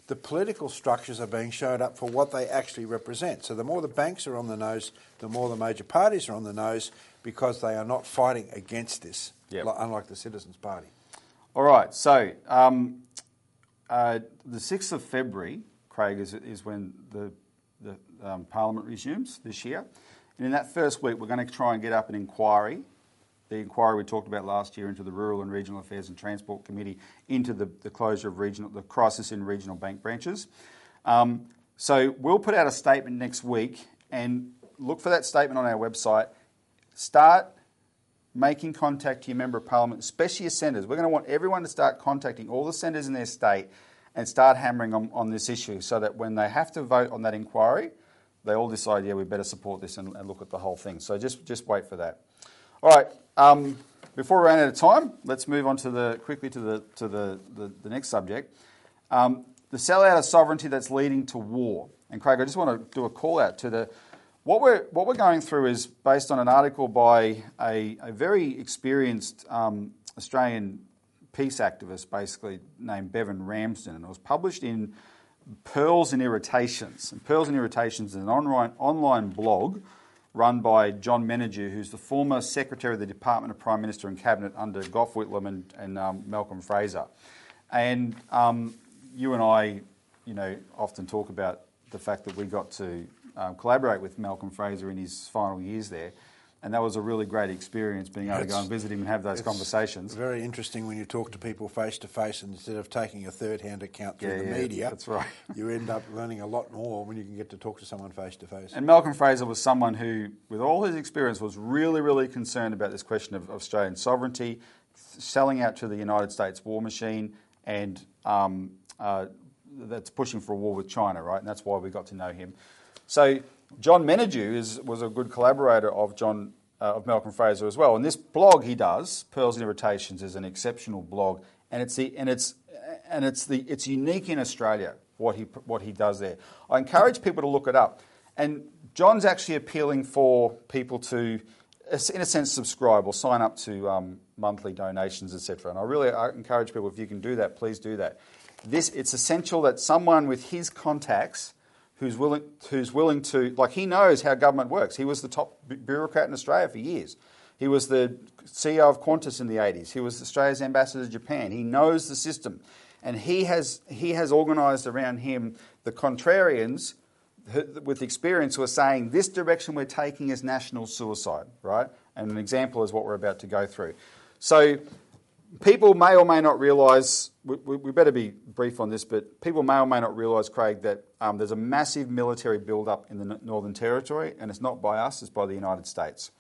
the political structures are being shown up for what they actually represent. So the more the banks are on the nose, the more the major parties are on the nose because they are not fighting against this, Yep. li- unlike the Citizens Party. All right, so um, uh, the 6th of February, Craig, is, is when the, the um, Parliament resumes this year. And in that first week, we're going to try and get up an inquiry, the inquiry we talked about last year into the Rural and Regional Affairs and Transport Committee, into the, the closure of regional, the crisis in regional bank branches. Um, so we'll put out a statement next week and look for that statement on our website. Start making contact to your member of parliament, especially your senators. We're going to want everyone to start contacting all the senators in their state and start hammering on, on this issue so that when they have to vote on that inquiry, they all decide, yeah, we better support this and, and look at the whole thing. So just, just wait for that. All right. Um, before we run out of time, let's move on to the quickly to the to the, the, the next subject. Um, the sellout of sovereignty that's leading to war. And Craig, I just want to do a call out to the what we're what we're going through is based on an article by a, a very experienced um, Australian peace activist, basically named Bevan Ramsden, and it was published in Pearls and Irritations. And Pearls and Irritations is an online online blog run by John Menadue, who's the former Secretary of the Department of Prime Minister and Cabinet under Gough Whitlam and, and um, Malcolm Fraser. And um, you and I, you know, often talk about the fact that we got to um, collaborate with Malcolm Fraser in his final years there. And that was a really great experience being able to go and visit him and have those conversations. It's conversations. very interesting when you talk to people face to face instead of taking a third hand account through Yeah, the yeah, media. that's right. you end up learning a lot more when you can get to talk to someone face to face. And Malcolm Fraser was someone who, with all his experience, was really, really concerned about this question of Australian sovereignty, selling out to the United States war machine, and um, uh, that's pushing for a war with China, right? And that's why we got to know him. So John Menadue is, was a good collaborator of John uh, of Malcolm Fraser as well. And this blog he does, Pearls and Irritations, is an exceptional blog, and it's the and it's and it's the it's unique in Australia what he what he does there. I encourage people to look it up. And John's actually appealing for people to, in a sense, subscribe or sign up to um, monthly donations, etc. And I really I encourage people if you can do that, please do that. This it's essential that someone with his contacts who's willing, who's willing to, like, he knows how government works. He was the top bureaucrat in Australia for years. He was the CEO of Qantas in the 80s. He was Australia's ambassador to Japan. He knows the system. And he has, he has organised around him the contrarians with experience who are saying this direction we're taking is national suicide, right? And an example is what we're about to go through. So people may or may not realise, we, we, we better be brief on this, but people may or may not realise, Craig, that um, there's a massive military build-up in the Northern Territory, and it's not by us, it's by the United States.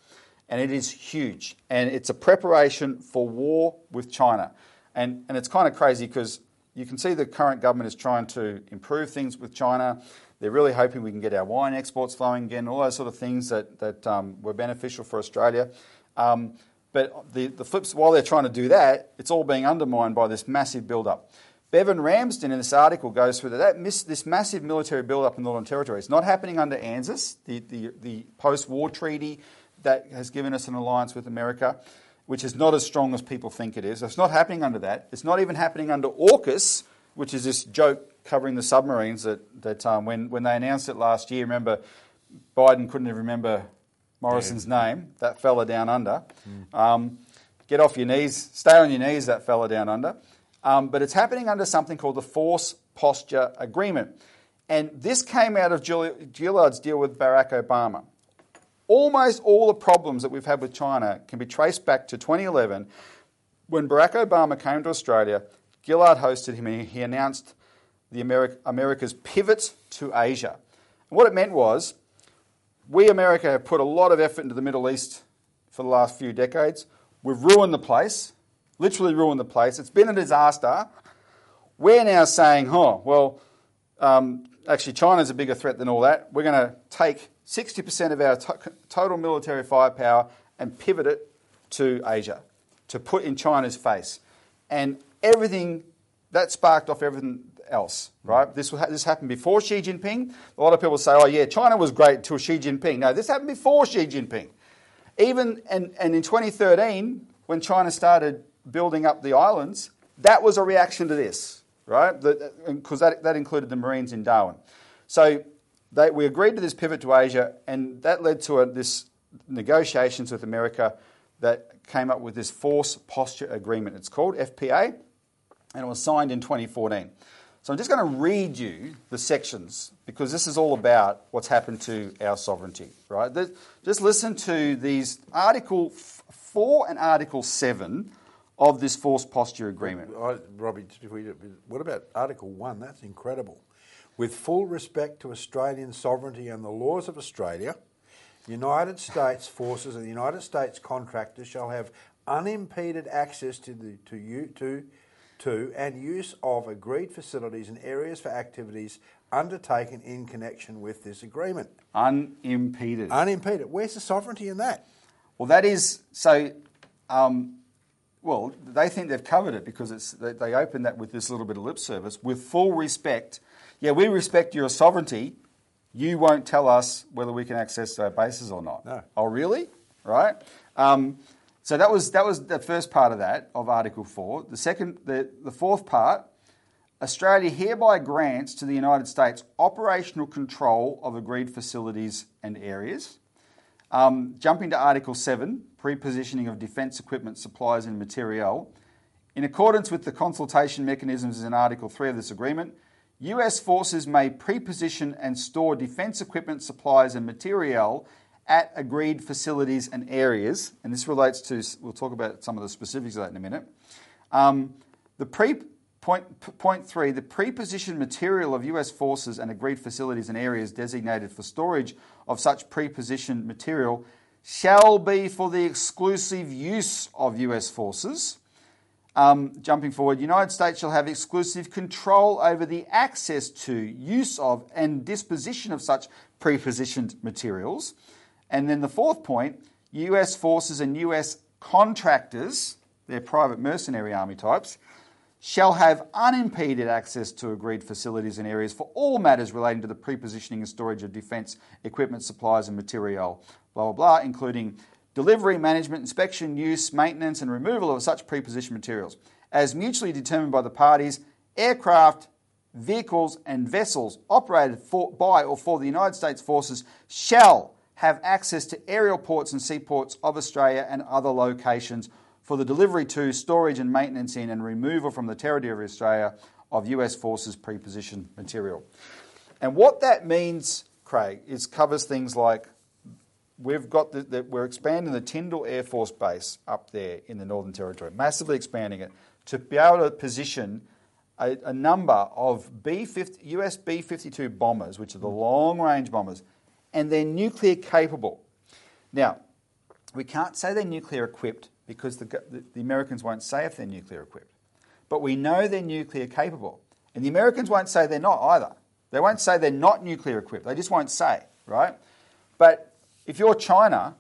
And it is huge, and it's a preparation for war with China. And, and it's kind of crazy because you can see the current government is trying to improve things with China. They're really hoping we can get our wine exports flowing again, all those sort of things that, that um, were beneficial for Australia. Um, but the, the flips, while they're trying to do that, it's all being undermined by this massive build-up. Bevan Ramsden in this article goes through that, that this massive military build-up in the Northern Territory. It's not happening under ANZUS, the, the, the post-war treaty that has given us an alliance with America, which is not as strong as people think it is. It's not happening under that. It's not even happening under AUKUS, which is this joke covering the submarines that, that um, when, when they announced it last year, remember, Biden couldn't even remember Morrison's name, that fella down under. Um, get off your knees, stay on your knees, that fella down under. Um, but it's happening under something called the Force Posture Agreement. And this came out of Gill- Gillard's deal with Barack Obama. Almost all the problems that we've had with China can be traced back to 2011 when Barack Obama came to Australia. Gillard hosted him and he announced the Ameri- America's pivot to Asia. And what it meant was we, America, have put a lot of effort into the Middle East for the last few decades. We've ruined the place, literally ruined the place. It's been a disaster. We're now saying, oh, well, um, actually, China's a bigger threat than all that. We're going to take 60% of our to- total military firepower and pivot it to Asia, to put in China's face. And everything, that sparked off everything, else, right? This this happened before Xi Jinping. A lot of people say, "Oh yeah, China was great till Xi Jinping." No, this happened before Xi Jinping. Even and, and in 2013, when China started building up the islands, that was a reaction to this, right? Because that, that included the Marines in Darwin. So they, we agreed to this pivot to Asia, and that led to a, this negotiations with America that came up with this Force Posture Agreement. It's called FPA, and it was signed in 2014. So I'm just going to read you the sections because this is all about what's happened to our sovereignty, right? Just listen to these Article 4 and Article 7 of this Force Posture Agreement. I, Robbie, what about Article 1? That's incredible. With full respect to Australian sovereignty and the laws of Australia, United States forces and the United States contractors shall have unimpeded access to, the, to, you, to, to and use of agreed facilities and areas for activities undertaken in connection with this agreement. Unimpeded. Unimpeded. Where's the sovereignty in that? Well, that is so. Um, well, they think they've covered it because it's, they, they open that with this little bit of lip service with full respect. Yeah, we respect your sovereignty. You won't tell us whether we can access our bases or not. No. Oh, really? Right. Um, so that was that was the first part of that of Article Four. The second, the, the fourth part. Australia hereby grants to the United States operational control of agreed facilities and areas. Um, jumping to Article 7, pre-positioning of defence equipment, supplies and materiel. In accordance with the consultation mechanisms in Article 3 of this agreement, US forces may pre-position and store defence equipment, supplies and materiel at agreed facilities and areas. And this relates to, we'll talk about some of the specifics of that in a minute. Um, the pre point three, the pre-positioned material of US forces and agreed facilities and areas designated for storage of such pre-positioned material shall be for the exclusive use of US forces. Um, jumping forward, United States shall have exclusive control over the access to, use of, and disposition of such pre-positioned materials. And then the fourth point, US forces and US contractors, they're private mercenary army types, shall have unimpeded access to agreed facilities and areas for all matters relating to the prepositioning and storage of defence equipment, supplies, and material, blah, blah, blah, including delivery, management, inspection, use, maintenance, and removal of such prepositioned materials, as mutually determined by the parties, aircraft, vehicles, and vessels operated for, by or for the United States forces shall have access to aerial ports and seaports of Australia and other locations for the delivery to, storage and maintenance in, and removal from the territory of Australia of US forces prepositioned material. And what that means, Craig, is covers things like we've got the, the, we're expanding the Tindal Air Force Base up there in the Northern Territory, massively expanding it to be able to position a, a number of B-50, US B-52 bombers, which are the mm. long-range bombers, and they're nuclear capable. Now, we can't say they're nuclear equipped because the, the, the Americans won't say if they're nuclear equipped. But we know they're nuclear capable. And the Americans won't say they're not either. They won't say they're not nuclear equipped. They just won't say, right? But if you're China,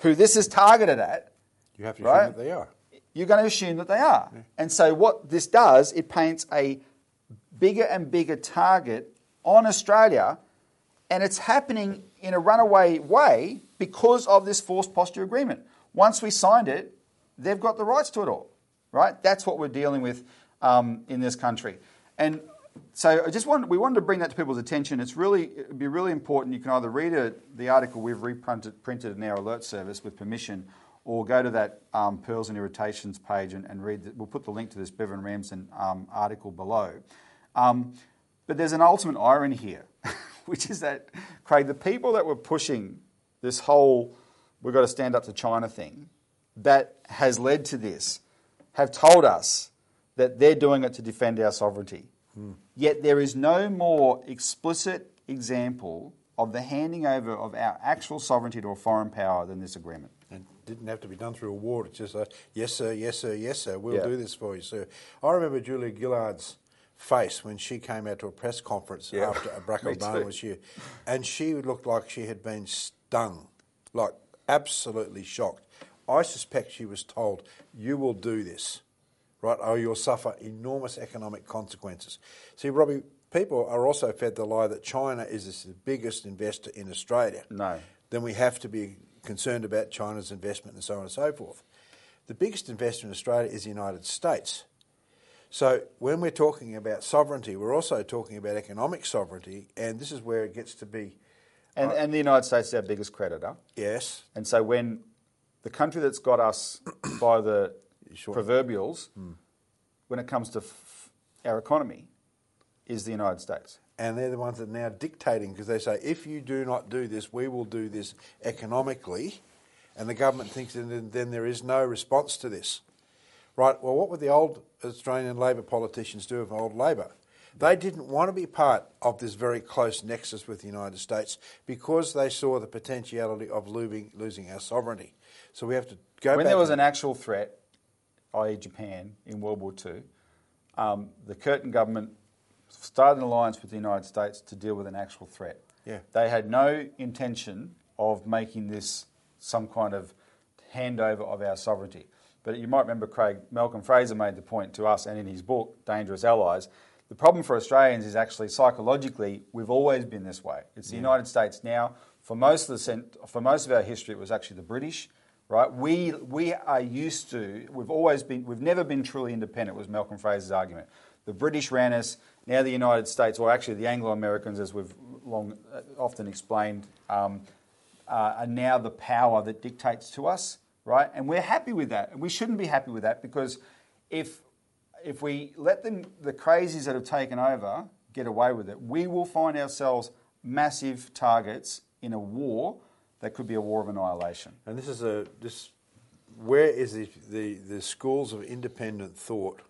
who this is targeted at, You have to Right. assume that they are. you're going to assume that they are. And so what this does, it paints a bigger and bigger target on Australia, and it's happening in a runaway way because of this forced posture agreement. Once we signed it, they've got the rights to it all, right? That's what we're dealing with um, in this country. And so I just wanted, we wanted to bring that to people's attention. It's really, it'd be really important. You can either read a, the article we've reprinted printed in our alert service with permission, or go to that um, Pearls and Irritations page and, and read. The, we'll put the link to this Bevan Ramsden um, article below. Um, but there's an ultimate irony here, which is that, Craig, the people that were pushing this whole we've got to stand up to China thing that has led to this have told us that they're doing it to defend our sovereignty. Hmm. Yet there is no more explicit example of the handing over of our actual sovereignty to a foreign power than this agreement. And didn't have to be done through a war. It's just a yes, sir, yes, sir, yes, sir. We'll Yeah. do this for you, sir. I remember Julia Gillard's face when she came out to a press conference Yeah. after Barack Obama was here, and she looked like she had been stung, like absolutely shocked. I suspect she was told, "You will do this." right, or you'll suffer enormous economic consequences. See, Robbie, people are also fed the lie that China is the biggest investor in Australia. No. Then we have to be concerned about China's investment and so on and so forth. The biggest investor in Australia is the United States. So when we're talking about sovereignty, we're also talking about economic sovereignty, and this is where it gets to be And, uh, and the United States is our biggest creditor. yes, And so when the country that's got us by the Sure. proverbials, hmm. when it comes to f- our economy, is the United States. and they're the ones that are now dictating because they say if you do not do this, we will do this economically, and the government thinks that then there is no response to this. Right? Well, what would the old Australian Labor politicians do of old Labor? They didn't want to be part of this very close nexus with the United States because they saw the potentiality of losing, losing our sovereignty. So we have to go when there was an actual threat, i.e., Japan, in World War II, um, the Curtin government started an alliance with the United States to deal with an actual threat. Yeah. They had no intention of making this some kind of handover of our sovereignty. But you might remember, Craig, Malcolm Fraser made the point to us and in his book, Dangerous Allies. The problem for Australians is actually psychologically, we've always been this way. It's the United States now. For most of the cent- for most of our history, it was actually the British right? We, we are used to, we've always been, we've never been truly independent, was Malcolm Fraser's argument. The British ran us, now the United States, or actually the Anglo Americans, as we've long, uh, often explained, um, uh, are now the power that dictates to us, right? And we're happy with that. And we shouldn't be happy with that because if, if we let them, the crazies that have taken over get away with it, we will find ourselves massive targets in a war that could be a war of annihilation. And this is a this. Where is the, the the schools of independent thought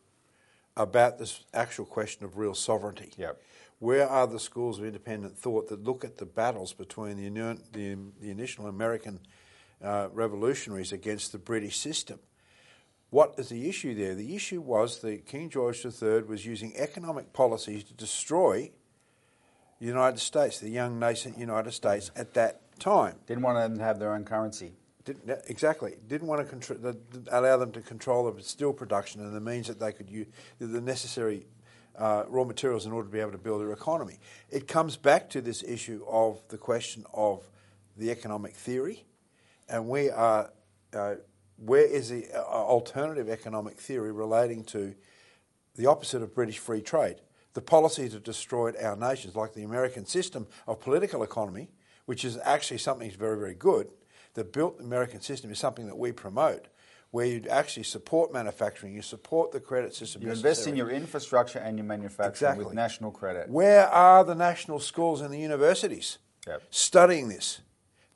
about this actual question of real sovereignty? Yep. Where are the schools of independent thought that look at the battles between the the, the initial American uh, revolutionaries against the British system? What is the issue there? The issue was that King George III was using economic policies to destroy the United States, the young nascent United States at that time. Didn't want them to have their own currency. Didn't, exactly. Didn't want to contr- allow them to control the steel production and the means that they could use the necessary uh, raw materials in order to be able to build their economy. It comes back to this issue of the question of the economic theory, and we are. Uh, where is the uh, alternative economic theory relating to the opposite of British free trade? The policies that destroyed our nations, like the American system of political economy, which is actually something that's very, very good. The built American system is something that we promote, where you actually support manufacturing, you support the credit system. You invest in your infrastructure and your manufacturing Exactly. with national credit. Where are the national schools and the universities Yep. studying this?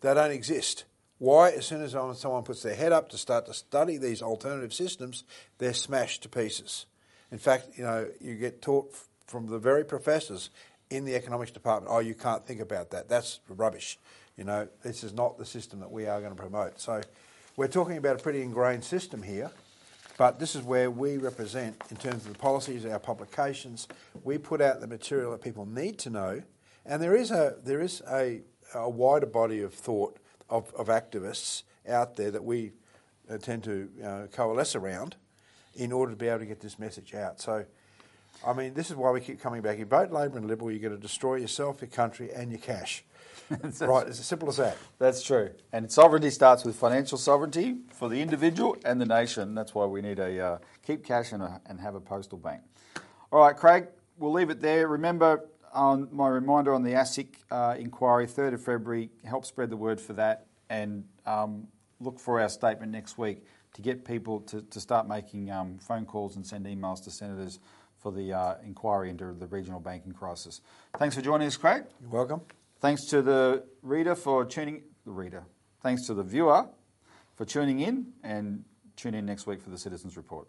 They don't exist. Why, as soon as someone puts their head up to start to study these alternative systems, they're smashed to pieces. In fact, you know, you get taught from the very professors in the economics department, oh, you can't think about that. That's rubbish. You know, this is not the system that we are going to promote. So we're talking about a pretty ingrained system here. But this is where we represent, in terms of the policies, our publications, we put out the material that people need to know, and there is a there is a, a wider body of thought of, of activists out there that we uh, tend to uh, coalesce around in order to be able to get this message out. So, I mean, this is why we keep coming back. You vote Labor and Liberal, you're going to destroy yourself, your country, and your cash. right? It's as simple as that. That's true. And sovereignty starts with financial sovereignty for the individual and the nation. That's why we need to uh, keep cash and, a, and have a postal bank. All right, Craig, we'll leave it there. Remember on my reminder on the ASIC uh, inquiry, 3rd of February, help spread the word for that and um, look for our statement next week to get people to, to start making um, phone calls and send emails to senators for the uh, inquiry into the regional banking crisis. Thanks for joining us, Craig. You're welcome. Thanks to the reader for tuning the reader. Thanks to the viewer for tuning in and tune in next week for the Citizens Report.